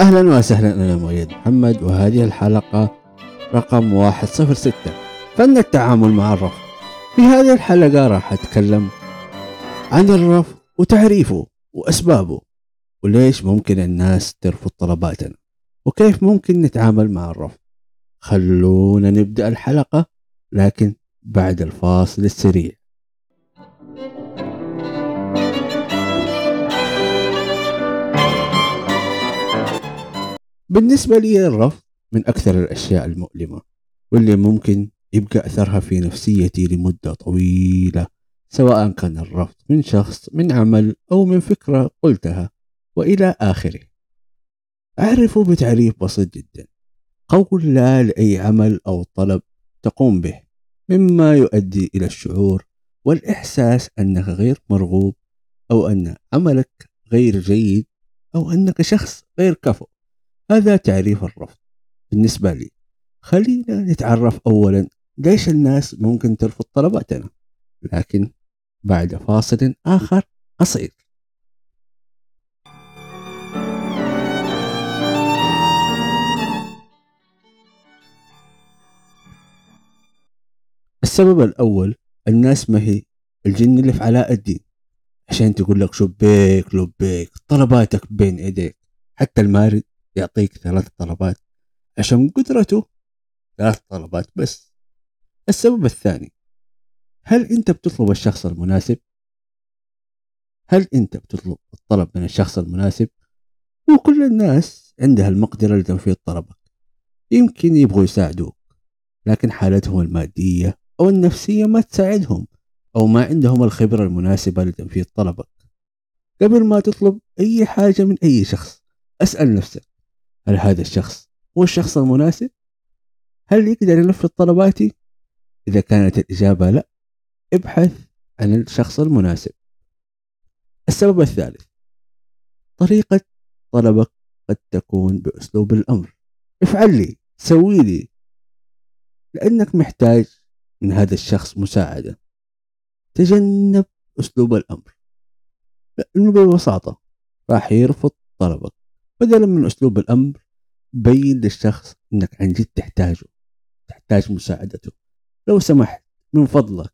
أهلا وسهلا أنا مؤيد محمد وهذه الحلقة رقم 106 فن التعامل مع الرفض. في هذه الحلقة راح أتكلم عن الرفض وتعريفه وأسبابه وليش ممكن الناس ترفض طلباتنا وكيف ممكن نتعامل مع الرفض. خلونا نبدأ الحلقة لكن بعد الفاصل السريع. بالنسبة لي الرفض من أكثر الأشياء المؤلمة واللي ممكن يبقى أثرها في نفسيتي لمدة طويلة سواء كان الرفض من شخص من عمل أو من فكرة قلتها وإلى آخره. أعرفه بتعريف بسيط جدا. قول لا لأي عمل أو طلب تقوم به مما يؤدي إلى الشعور والإحساس أنك غير مرغوب أو أن عملك غير جيد أو أنك شخص غير كفؤ. هذا تعريف الرفض. بالنسبة لي خلينا نتعرف أولا ليش الناس ممكن ترفض طلباتنا لكن بعد فاصل آخر قصير. السبب الأول الناس ما هي الجن اللي في علاء الدين. عشان تقول لك شبيك لبيك طلباتك بين إيديك حتى المارد يعطيك ثلاث طلبات عشان قدرته ثلاث طلبات بس. السبب الثاني هل أنت بتطلب الشخص المناسب؟ هل أنت بتطلب الطلب من الشخص المناسب؟ وكل الناس عندها المقدرة لتنفيذ طلبك. يمكن يبغوا يساعدوك لكن حالتهم المادية أو النفسية ما تساعدهم أو ما عندهم الخبرة المناسبة لتنفيذ طلبك. قبل ما تطلب أي حاجة من أي شخص أسأل نفسك هل هذا الشخص. هو الشخص المناسب؟ هل يقدر ينفذ طلباتي؟ إذا كانت الإجابة لا ابحث عن الشخص المناسب. السبب الثالث طريقة طلبك قد تكون بأسلوب الأمر. افعل لي سوي لي لأنك محتاج من هذا الشخص مساعدة. تجنب أسلوب الأمر. لأنه ببساطة راح يرفض طلبك. بدلا من أسلوب الأمر بين للشخص أنك عن جد تحتاجه تحتاج مساعدته. لو سمحت من فضلك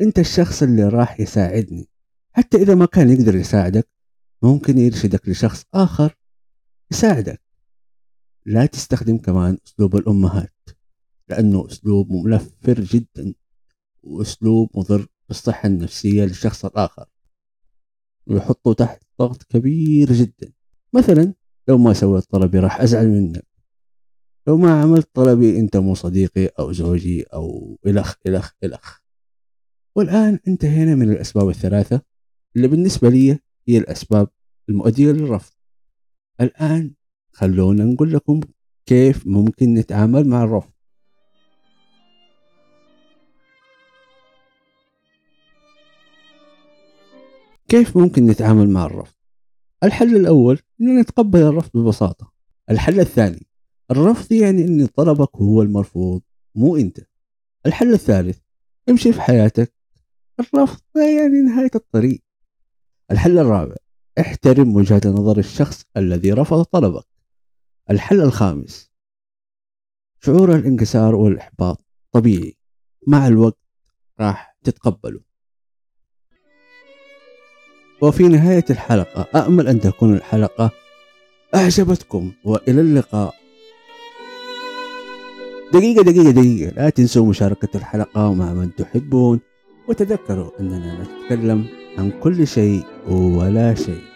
أنت الشخص اللي راح يساعدني. حتى إذا ما كان يقدر يساعدك ممكن يرشدك لشخص آخر يساعدك. لا تستخدم كمان أسلوب الأمهات لأنه أسلوب ملفر جدا وأسلوب مضر بالصحة النفسية للشخص الآخر. ويحطه تحت ضغط كبير جدا. مثلا لو ما سويت طلبي راح أزعل منك. لو ما عملت طلبي أنت مو صديقي أو زوجي أو إلخ إلخ إلخ. والآن انتهينا من الأسباب الثلاثة اللي بالنسبة لي هي الأسباب المؤدية للرفض. الآن خلونا نقول لكم كيف ممكن نتعامل مع الرفض. كيف ممكن نتعامل مع الرفض؟ الحل الأول أننا نتقبل الرفض ببساطة. الحل الثاني الرفض يعني أن طلبك هو المرفوض مو أنت. الحل الثالث امشي في حياتك. الرفض لا يعني نهاية الطريق. الحل الرابع احترم وجهة نظر الشخص الذي رفض طلبك. الحل الخامس شعور الانكسار والإحباط طبيعي. مع الوقت راح تتقبله. وفي نهاية الحلقة أأمل أن تكون الحلقة أعجبتكم وإلى اللقاء. دقيقة دقيقة دقيقة لا تنسوا مشاركة الحلقة مع من تحبون وتذكروا أننا نتكلم عن كل شيء ولا شيء.